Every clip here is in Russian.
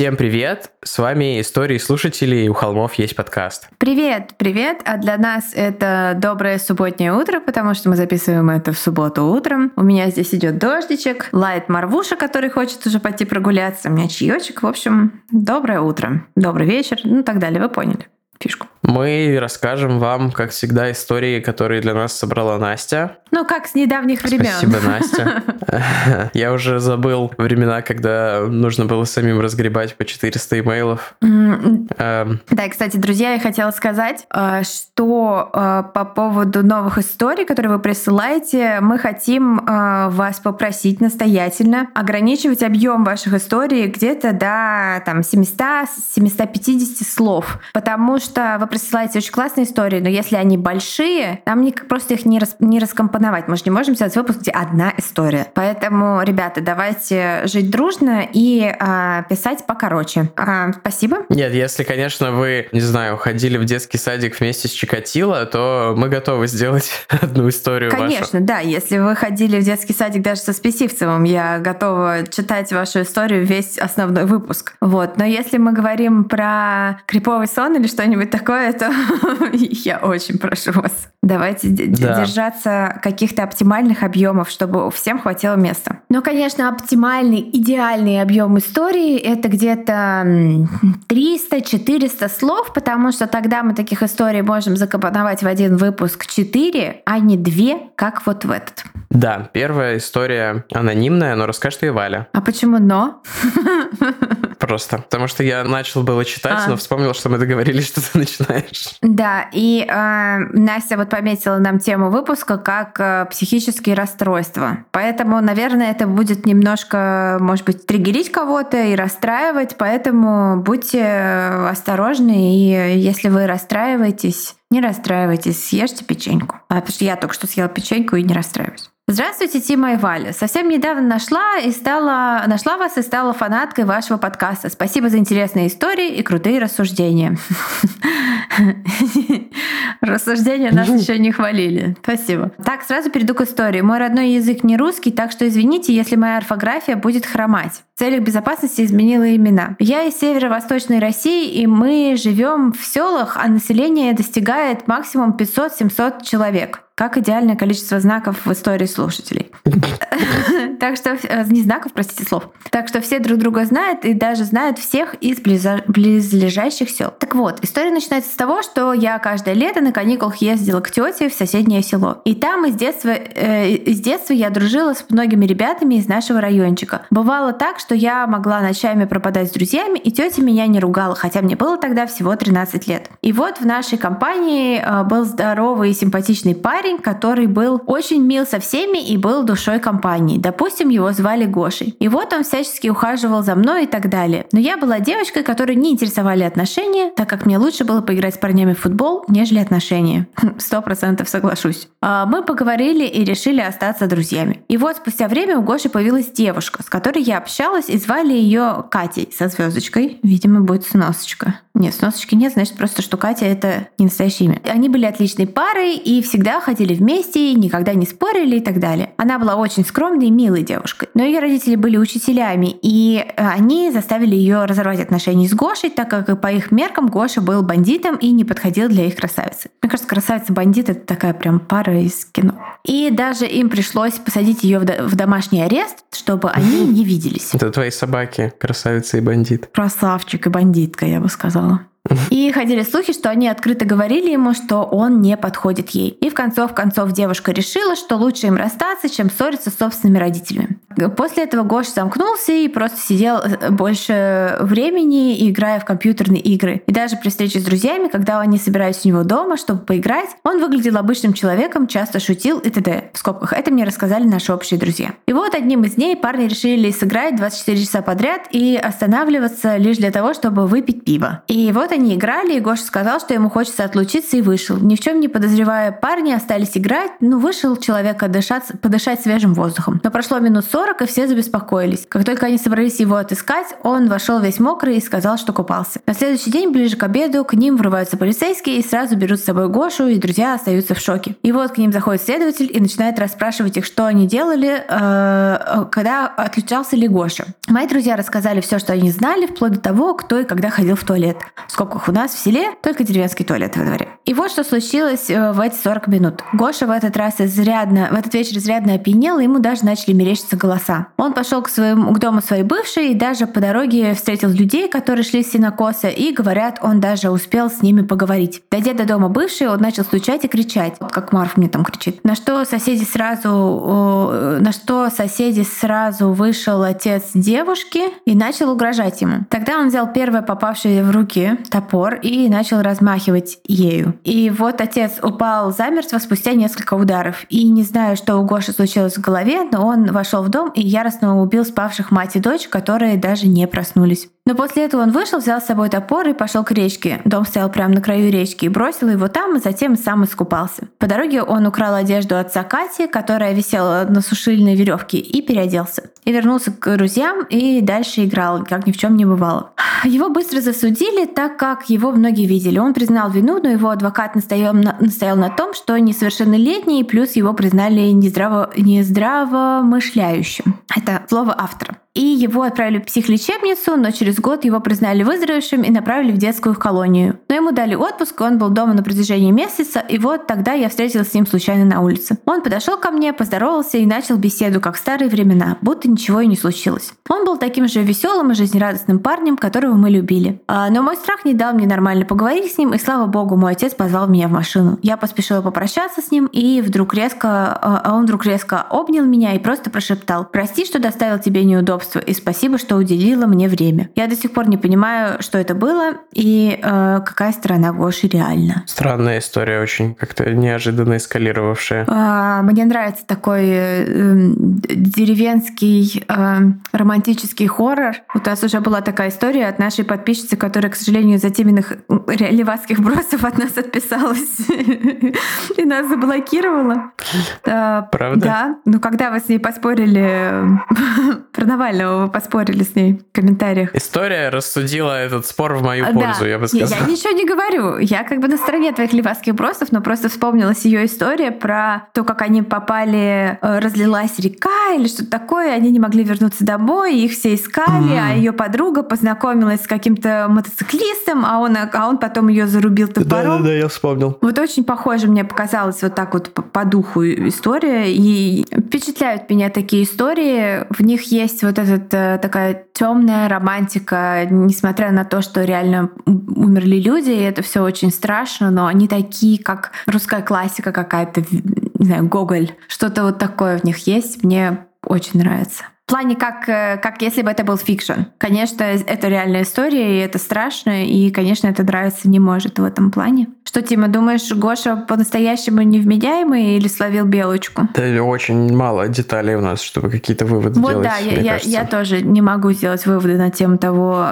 Всем привет! С вами истории слушателей «У холмов есть подкаст». Привет, привет! А для нас это доброе субботнее утро, потому что мы записываем это в субботу утром. У меня здесь идет дождичек, лает Марвуша, который хочет уже пойти прогуляться, у меня чаечек. В общем, доброе утро, добрый вечер, ну так далее, вы поняли фишку. Мы расскажем вам, как всегда, истории, которые для нас собрала Настя. Ну, как с недавних времен. Спасибо, Настя. Я уже забыл времена, когда нужно было самим разгребать по 400 имейлов. Эм. Да, кстати, друзья, я хотела сказать, э, что э, по поводу новых историй, которые вы присылаете, мы хотим э, вас попросить настоятельно ограничивать объем ваших историй где-то до там, 700-750 слов, потому что вы присылаете очень классные истории, но если они большие, нам не, просто их не, рас, не раскомпоновать. Мы же не можем сделать выпуск, где одна история. Поэтому, ребята, давайте жить дружно и а, писать покороче. А, спасибо. Нет, если, конечно, вы, не знаю, ходили в детский садик вместе с Чикатило, то мы готовы сделать одну историю Конечно, вашу. да. Если вы ходили в детский садик даже со Списивцевым, я готова читать вашу историю весь основной выпуск. Вот. Но если мы говорим про криповый сон или что-нибудь такое, это я очень прошу вас. Давайте да. держаться каких-то оптимальных объемов, чтобы всем хватило места. Но, конечно, оптимальный, идеальный объем истории — это где-то 300-400 слов, потому что тогда мы таких историй можем закомпоновать в один выпуск 4, а не 2, как вот в этот. Да, первая история анонимная, но расскажет ее Валя. А почему «но»? Просто. Потому что я начал было читать, а. но вспомнил, что мы договорились, что ты начинаешь. Да, и э, Настя вот пометила нам тему выпуска как э, психические расстройства. Поэтому, наверное, это будет немножко, может быть, триггерить кого-то и расстраивать, поэтому будьте осторожны, и если вы расстраиваетесь, не расстраивайтесь, съешьте печеньку. А, потому что я только что съела печеньку и не расстраиваюсь. Здравствуйте, Тима и Валя. Совсем недавно нашла и стала, нашла вас и стала фанаткой вашего подкаста. Спасибо за интересные истории и крутые рассуждения. Рассуждения нас еще не хвалили. Спасибо. Так, сразу перейду к истории. Мой родной язык не русский, так что извините, если моя орфография будет хромать. В целях безопасности изменила имена. Я из северо-восточной России, и мы живем в селах, а население достигает максимум 500-700 человек как идеальное количество знаков в истории слушателей. Так что э, не знаков, простите, слов. Так что все друг друга знают и даже знают всех из близлежащих сел. Так вот, история начинается с того, что я каждое лето на каникулах ездила к тете в соседнее село. И там из детства, э, из детства я дружила с многими ребятами из нашего райончика. Бывало так, что я могла ночами пропадать с друзьями, и тетя меня не ругала, хотя мне было тогда всего 13 лет. И вот в нашей компании э, был здоровый и симпатичный парень, который был очень мил со всеми и был душой компании. Допустим, его звали Гошей. И вот он всячески ухаживал за мной и так далее. Но я была девочкой, которой не интересовали отношения, так как мне лучше было поиграть с парнями в футбол, нежели отношения. Сто процентов соглашусь. А, мы поговорили и решили остаться друзьями. И вот спустя время у Гоши появилась девушка, с которой я общалась, и звали ее Катей со звездочкой. Видимо, будет сносочка. Нет, сносочки нет, значит просто, что Катя это не настоящее имя. Они были отличной парой и всегда ходили вместе, никогда не спорили и так далее. Она была очень скромной и милой девушкой. Но ее родители были учителями, и они заставили ее разорвать отношения с Гошей, так как по их меркам Гоша был бандитом и не подходил для их красавицы. Мне кажется, красавица-бандит это такая прям пара из кино. И даже им пришлось посадить ее в домашний арест, чтобы они не виделись. Это твои собаки, красавица и бандит. Красавчик и бандитка, я бы сказала. И ходили слухи, что они открыто говорили ему, что он не подходит ей. И в концов концов девушка решила, что лучше им расстаться, чем ссориться с собственными родителями. После этого Гоша замкнулся и просто сидел э, больше времени, играя в компьютерные игры. И даже при встрече с друзьями, когда они собирались у него дома, чтобы поиграть, он выглядел обычным человеком, часто шутил и т.д. В скобках это мне рассказали наши общие друзья. И вот одним из дней парни решили сыграть 24 часа подряд и останавливаться лишь для того, чтобы выпить пиво. И вот они играли, и Гоша сказал, что ему хочется отлучиться и вышел. Ни в чем не подозревая, парни остались играть, ну вышел человек отдышать, подышать свежим воздухом. Но прошло минут 40, 40, и все забеспокоились. Как только они собрались его отыскать, он вошел весь мокрый и сказал, что купался. На следующий день, ближе к обеду, к ним врываются полицейские и сразу берут с собой Гошу, и друзья остаются в шоке. И вот к ним заходит следователь и начинает расспрашивать их, что они делали, э, когда отлучался ли Гоша. Мои друзья рассказали все, что они знали, вплоть до того, кто и когда ходил в туалет. Скобках у нас в селе только деревенский туалет во дворе. И вот что случилось э, в эти 40 минут. Гоша в этот раз изрядно, в этот вечер изрядно опьянел, и ему даже начали мерещиться голоса. Он пошел к, своему, к дому своей бывшей и даже по дороге встретил людей, которые шли с синокоса, и говорят, он даже успел с ними поговорить. Дойдя до дома бывшей, он начал стучать и кричать, вот как Марф мне там кричит. На что соседи сразу, на что соседи сразу вышел отец девушки и начал угрожать ему. Тогда он взял первое попавшее в руки топор и начал размахивать ею. И вот отец упал замертво спустя несколько ударов. И не знаю, что у Гоши случилось в голове, но он вошел в дом и яростно убил спавших мать и дочь, которые даже не проснулись. Но после этого он вышел, взял с собой топор и пошел к речке. Дом стоял прямо на краю речки и бросил его там, и затем сам искупался. По дороге он украл одежду отца Кати, которая висела на сушильной веревке, и переоделся. И вернулся к друзьям и дальше играл, как ни в чем не бывало. Его быстро засудили, так как его многие видели. Он признал вину, но его адвокат настоял на, настоял на том, что несовершеннолетний, плюс его признали нездраво, нездравомышляющим. Это слово автора и его отправили в психлечебницу, но через год его признали выздоровевшим и направили в детскую колонию. Но ему дали отпуск, и он был дома на протяжении месяца, и вот тогда я встретилась с ним случайно на улице. Он подошел ко мне, поздоровался и начал беседу, как в старые времена, будто ничего и не случилось. Он был таким же веселым и жизнерадостным парнем, которого мы любили. А, но мой страх не дал мне нормально поговорить с ним, и слава богу, мой отец позвал меня в машину. Я поспешила попрощаться с ним, и вдруг резко, а, а он вдруг резко обнял меня и просто прошептал «Прости, что доставил тебе неудобства и спасибо, что уделила мне время. Я до сих пор не понимаю, что это было и э, какая сторона Гоши реально. Странная история очень, как-то неожиданно эскалировавшая. А, мне нравится такой э, деревенский э, романтический хоррор. У нас уже была такая история от нашей подписчицы, которая, к сожалению, за теменных левацких бросов от нас отписалась и нас заблокировала. Правда? Да. Ну, когда вы с ней поспорили, продавали Навального вы поспорили с ней в комментариях. История рассудила этот спор в мою пользу, я бы сказал. Я, ничего не говорю. Я как бы на стороне твоих левацких бросов, но просто вспомнилась ее история про то, как они попали, э, разлилась река или что-то такое, они не могли вернуться домой, их все искали, а ее подруга познакомилась с каким-то мотоциклистом, а он, а он потом ее зарубил топором. Да-да-да, я вспомнил. Вот очень похоже мне показалось вот так вот по, по духу история, и впечатляют меня такие истории. В них есть вот эта такая темная романтика, несмотря на то, что реально умерли люди, и это все очень страшно, но они такие, как русская классика какая-то, не знаю, Гоголь. Что-то вот такое в них есть. Мне очень нравится. В плане, как, э, как если бы это был fiction. Конечно, это реальная история, и это страшно, и, конечно, это нравится не может в этом плане. Что, Тима, думаешь, Гоша по-настоящему невменяемый или словил белочку? Да очень мало деталей у нас, чтобы какие-то выводы вот делать. Вот да, я, я, я тоже не могу сделать выводы на тему того,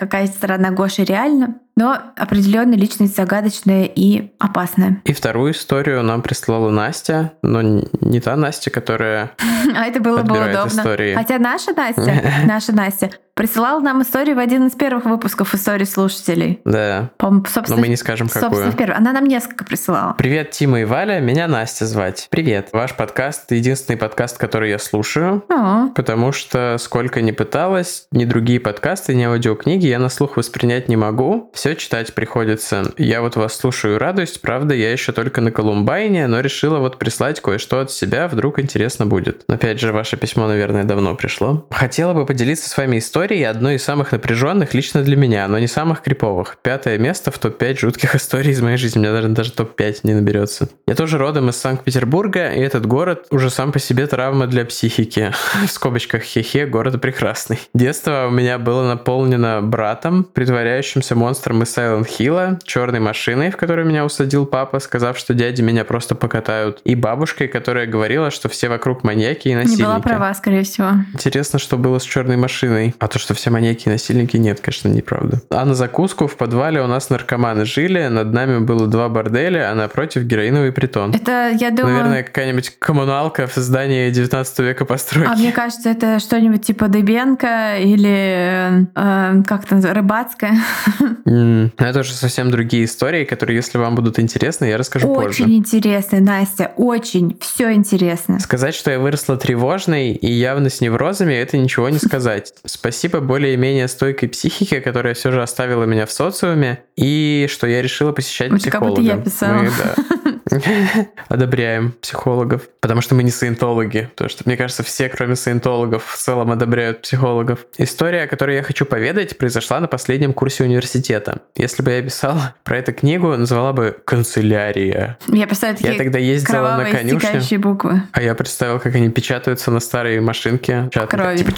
какая сторона Гоши реально но определенно личность загадочная и опасная. И вторую историю нам прислала Настя, но не та Настя, которая А это было бы удобно. Истории. Хотя наша Настя, наша Настя присылала нам историю в один из первых выпусков истории слушателей. Да. По собственно, Но мы не скажем, какую. Собственно, первую. Она нам несколько присылала. Привет, Тима и Валя. Меня Настя звать. Привет. Ваш подкаст — единственный подкаст, который я слушаю. О. Потому что сколько ни пыталась, ни другие подкасты, ни аудиокниги я на слух воспринять не могу. Все читать приходится. Я вот вас слушаю и радуюсь. Правда, я еще только на Колумбайне, но решила вот прислать кое-что от себя. Вдруг интересно будет. Опять же, ваше письмо, наверное, давно пришло. Хотела бы поделиться с вами историей истории одной из самых напряженных лично для меня, но не самых криповых. Пятое место в топ-5 жутких историй из моей жизни. У меня, наверное, даже топ-5 не наберется. Я тоже родом из Санкт-Петербурга, и этот город уже сам по себе травма для психики. В скобочках хе-хе, город прекрасный. Детство у меня было наполнено братом, притворяющимся монстром из Silent Hill, черной машиной, в которую меня усадил папа, сказав, что дяди меня просто покатают, и бабушкой, которая говорила, что все вокруг маньяки и насильники. Не была права, скорее всего. Интересно, что было с черной машиной. А то, что все маньяки и насильники, нет, конечно, неправда. А на закуску в подвале у нас наркоманы жили, над нами было два борделя, а напротив героиновый притон. Это, я думаю... Наверное, какая-нибудь коммуналка в здании 19 века постройки. А мне кажется, это что-нибудь типа Дыбенко или э, как то Рыбацкая. Mm. Это уже совсем другие истории, которые, если вам будут интересны, я расскажу очень позже. Очень интересно, Настя, очень. Все интересно. Сказать, что я выросла тревожной и явно с неврозами, это ничего не сказать. Спасибо более-менее стойкой психике, которая все же оставила меня в социуме, и что я решила посещать это психолога. Как будто я писала. Мы, да, одобряем психологов, потому что мы не саентологи. Потому что, мне кажется, все, кроме саентологов, в целом одобряют психологов. История, о которой я хочу поведать, произошла на последнем курсе университета. Если бы я писала про эту книгу, назвала бы «Канцелярия». Я представляю такие я тогда ездила на конюшню. буквы. А я представил, как они печатаются на старой машинке. Крови. Типа,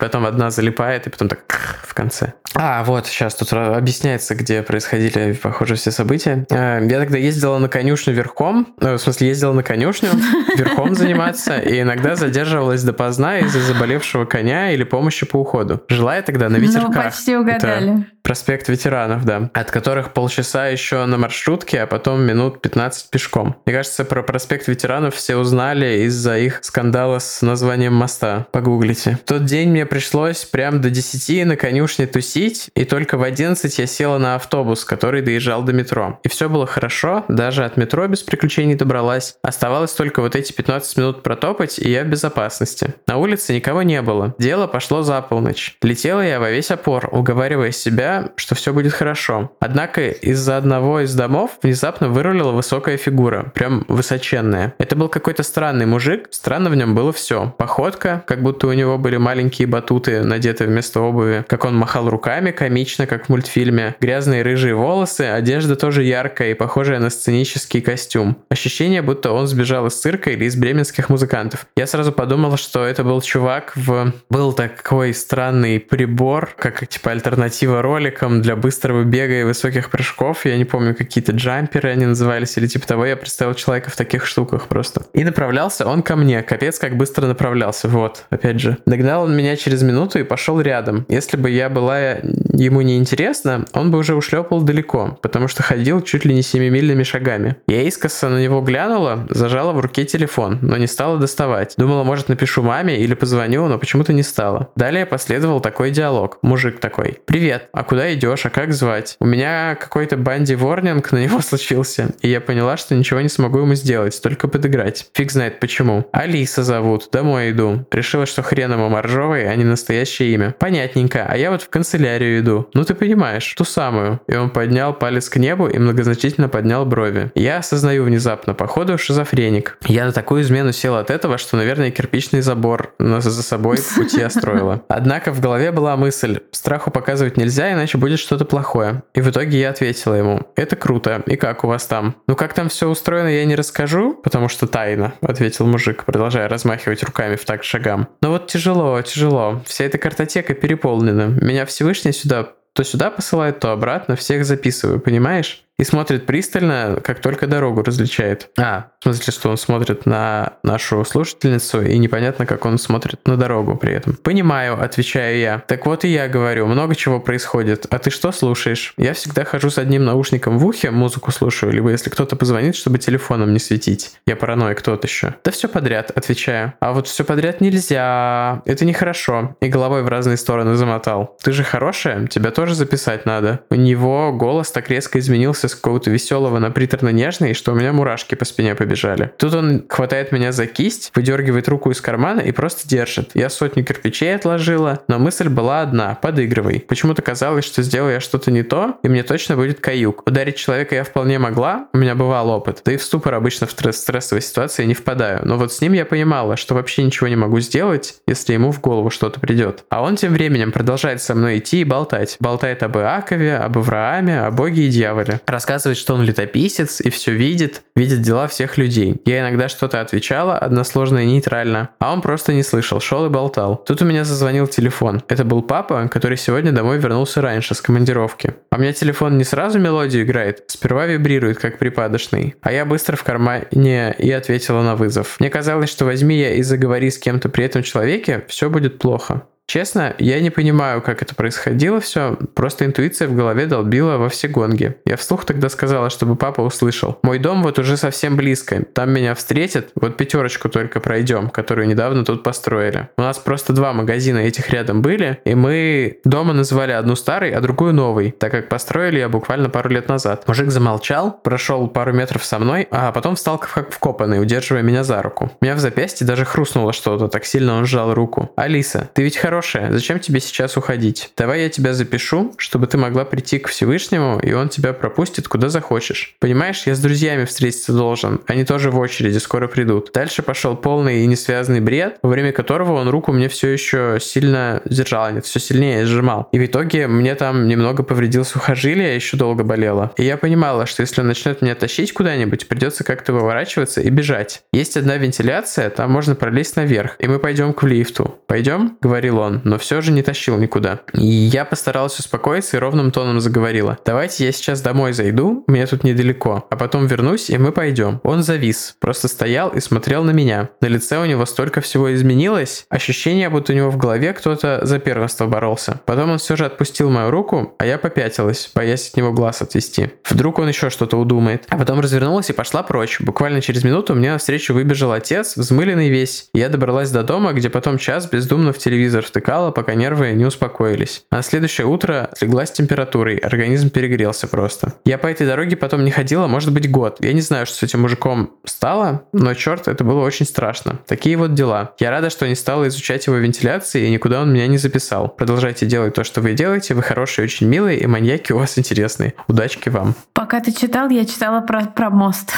потом одна залипает, и потом так в конце. А, вот, сейчас тут объясняется, где происходили, похоже, все события. Э, я тогда ездила на конюшню верхом, ну, в смысле, ездила на конюшню верхом заниматься, и иногда задерживалась допоздна из-за заболевшего коня или помощи по уходу. Жила я тогда на ветерках. Ну, почти угадали. Это проспект ветеранов, да. От которых полчаса еще на маршрутке, а потом минут 15 пешком. Мне кажется, про проспект ветеранов все узнали из-за их скандала с названием моста. Погуглите. В тот день мне пришлось прям до 10 на конюшне тусить, и только в 11 я села на автобус, который доезжал до метро. И все было хорошо, даже от метро без приключений добралась. Оставалось только вот эти 15 минут протопать, и я в безопасности. На улице никого не было. Дело пошло за полночь. Летела я во весь опор, уговаривая себя, что все будет хорошо. Однако из-за одного из домов внезапно вырулила высокая фигура, прям высоченная. Это был какой-то странный мужик, странно в нем было все. Походка, как будто у него были маленькие батуты, надеты вместо обуви, как он махал руками, комично, как в мультфильме. Грязные рыжие волосы, одежда тоже яркая и похожая на сценический костюм. Ощущение, будто он сбежал из цирка или из бременских музыкантов. Я сразу подумала, что это был чувак в... Был такой странный прибор, как типа альтернатива роли, роликом для быстрого бега и высоких прыжков. Я не помню, какие-то джамперы они назывались или типа того. Я представил человека в таких штуках просто. И направлялся он ко мне. Капец, как быстро направлялся. Вот, опять же. Догнал он меня через минуту и пошел рядом. Если бы я была ему не интересна, он бы уже ушлепал далеко, потому что ходил чуть ли не семимильными шагами. Я искоса на него глянула, зажала в руке телефон, но не стала доставать. Думала, может, напишу маме или позвоню, но почему-то не стала. Далее последовал такой диалог. Мужик такой. «Привет, а куда куда идешь, а как звать? У меня какой-то банди ворнинг на него случился, и я поняла, что ничего не смогу ему сделать, только подыграть. Фиг знает почему. Алиса зовут, домой иду. Решила, что хрен ему моржовый, а не настоящее имя. Понятненько, а я вот в канцелярию иду. Ну ты понимаешь, ту самую. И он поднял палец к небу и многозначительно поднял брови. Я осознаю внезапно, походу шизофреник. Я на такую измену села от этого, что, наверное, кирпичный забор за собой пути остроила. Однако в голове была мысль, страху показывать нельзя, иначе иначе будет что-то плохое. И в итоге я ответила ему, это круто, и как у вас там? Ну как там все устроено, я не расскажу, потому что тайна, ответил мужик, продолжая размахивать руками в так шагам. Но вот тяжело, тяжело, вся эта картотека переполнена. Меня Всевышний сюда то сюда посылает, то обратно, всех записываю, понимаешь? И смотрит пристально, как только дорогу различает. А, в смысле, что он смотрит на нашу слушательницу, и непонятно, как он смотрит на дорогу при этом. Понимаю, отвечаю я. Так вот и я говорю, много чего происходит. А ты что слушаешь? Я всегда хожу с одним наушником в ухе, музыку слушаю, либо если кто-то позвонит, чтобы телефоном не светить. Я параноик тот еще. Да все подряд, отвечаю. А вот все подряд нельзя. Это нехорошо. И головой в разные стороны замотал. Ты же хорошая, тебя тоже записать надо. У него голос так резко изменился с какого-то веселого на приторно-нежный, что у меня мурашки по спине побежали. Тут он хватает меня за кисть, выдергивает руку из кармана и просто держит. Я сотню кирпичей отложила, но мысль была одна – подыгрывай. Почему-то казалось, что сделаю я что-то не то, и мне точно будет каюк. Ударить человека я вполне могла, у меня бывал опыт. Да и в ступор обычно в стрессовой ситуации не впадаю. Но вот с ним я понимала, что вообще ничего не могу сделать, если ему в голову что-то придет. А он тем временем продолжает со мной идти и болтать. Болтает об Иакове, об Аврааме, о Боге и дьяволе рассказывает, что он летописец и все видит, видит дела всех людей. Я иногда что-то отвечала, односложно и нейтрально, а он просто не слышал, шел и болтал. Тут у меня зазвонил телефон. Это был папа, который сегодня домой вернулся раньше с командировки. А у меня телефон не сразу мелодию играет, сперва вибрирует, как припадочный. А я быстро в кармане и ответила на вызов. Мне казалось, что возьми я и заговори с кем-то при этом человеке, все будет плохо. Честно, я не понимаю, как это происходило все, просто интуиция в голове долбила во все гонги. Я вслух тогда сказала, чтобы папа услышал. Мой дом вот уже совсем близко, там меня встретят, вот пятерочку только пройдем, которую недавно тут построили. У нас просто два магазина этих рядом были, и мы дома называли одну старой, а другую новой, так как построили я буквально пару лет назад. Мужик замолчал, прошел пару метров со мной, а потом встал как вкопанный, удерживая меня за руку. Меня в запястье даже хрустнуло что-то, так сильно он сжал руку. «Алиса, ты ведь хорошая, зачем тебе сейчас уходить? Давай я тебя запишу, чтобы ты могла прийти к Всевышнему, и он тебя пропустит куда захочешь. Понимаешь, я с друзьями встретиться должен, они тоже в очереди, скоро придут». Дальше пошел полный и несвязанный бред, во время которого он руку мне все еще сильно держал, нет, все сильнее сжимал. И в итоге мне там немного повредил сухожилие, еще долго болело. И я понимала, что если он начнет меня тащить куда-нибудь, придется как-то выворачиваться и бежать. Есть одна вентиляция, там можно пролезть наверх, и мы пойдем к лифту. Пойдем? Говорил он, но все же не тащил никуда. И я постаралась успокоиться и ровным тоном заговорила. Давайте я сейчас домой зайду, мне тут недалеко, а потом вернусь, и мы пойдем. Он завис, просто стоял и смотрел на меня. На лице у него столько всего изменилось, ощущение, будто у него в голове кто-то за первенство боролся. Потом он все же отпустил мою руку, а я попятилась, боясь от него глаз отвести. Вдруг он еще что-то удумает. А потом развернулась и пошла прочь. Буквально через минуту мне навстречу выбежал отец, взмыленный весь. Я добралась до дома, где потом час бездумно в телевизор втыкала, пока нервы не успокоились. А на следующее утро легла с температурой, организм перегрелся просто. Я по этой дороге потом не ходила, может быть, год. Я не знаю, что с этим мужиком стало, но черт, это было очень страшно. Такие вот дела. Я рада, что не стала изучать его вентиляции и никуда он меня не записал. Продолжайте делать то, что вы делаете. Вы хорошие, очень милые, и маньяки у вас интересные. Удачки вам. Пока ты читал, я читала про, про мост.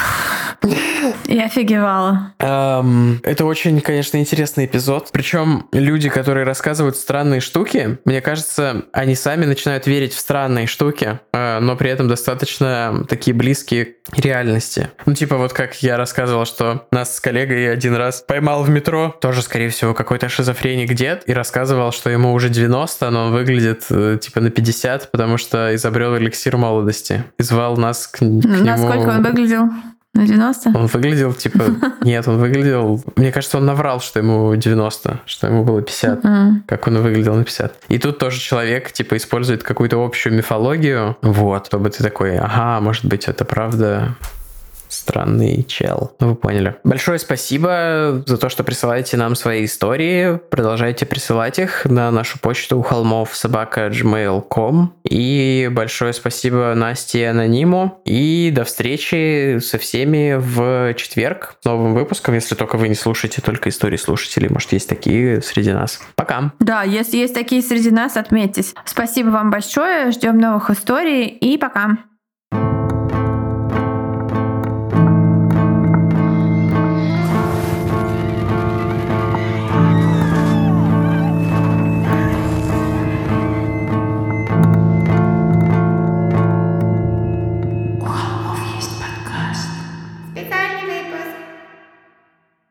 Я офигевала. Эм, это очень, конечно, интересный эпизод. Причем люди, которые рассказывают странные штуки, мне кажется, они сами начинают верить в странные штуки, э, но при этом достаточно такие близкие реальности. Ну, типа вот как я рассказывал, что нас с коллегой один раз поймал в метро, тоже, скорее всего, какой-то шизофреник дед, и рассказывал, что ему уже 90, но он выглядит э, типа на 50, потому что изобрел эликсир молодости. И звал нас к, к нему... Насколько он выглядел? На 90? Он выглядел, типа... Нет, он выглядел... Мне кажется, он наврал, что ему 90, что ему было 50. Uh-huh. Как он выглядел на 50. И тут тоже человек, типа, использует какую-то общую мифологию. Вот, чтобы ты такой, ага, может быть, это правда странный чел. Ну, вы поняли. Большое спасибо за то, что присылаете нам свои истории. Продолжайте присылать их на нашу почту холмов собака gmail.com. И большое спасибо Насте и Анониму. И до встречи со всеми в четверг с новым выпуском, если только вы не слушаете только истории слушателей. Может, есть такие среди нас. Пока. Да, если есть такие среди нас, отметьтесь. Спасибо вам большое. Ждем новых историй и пока.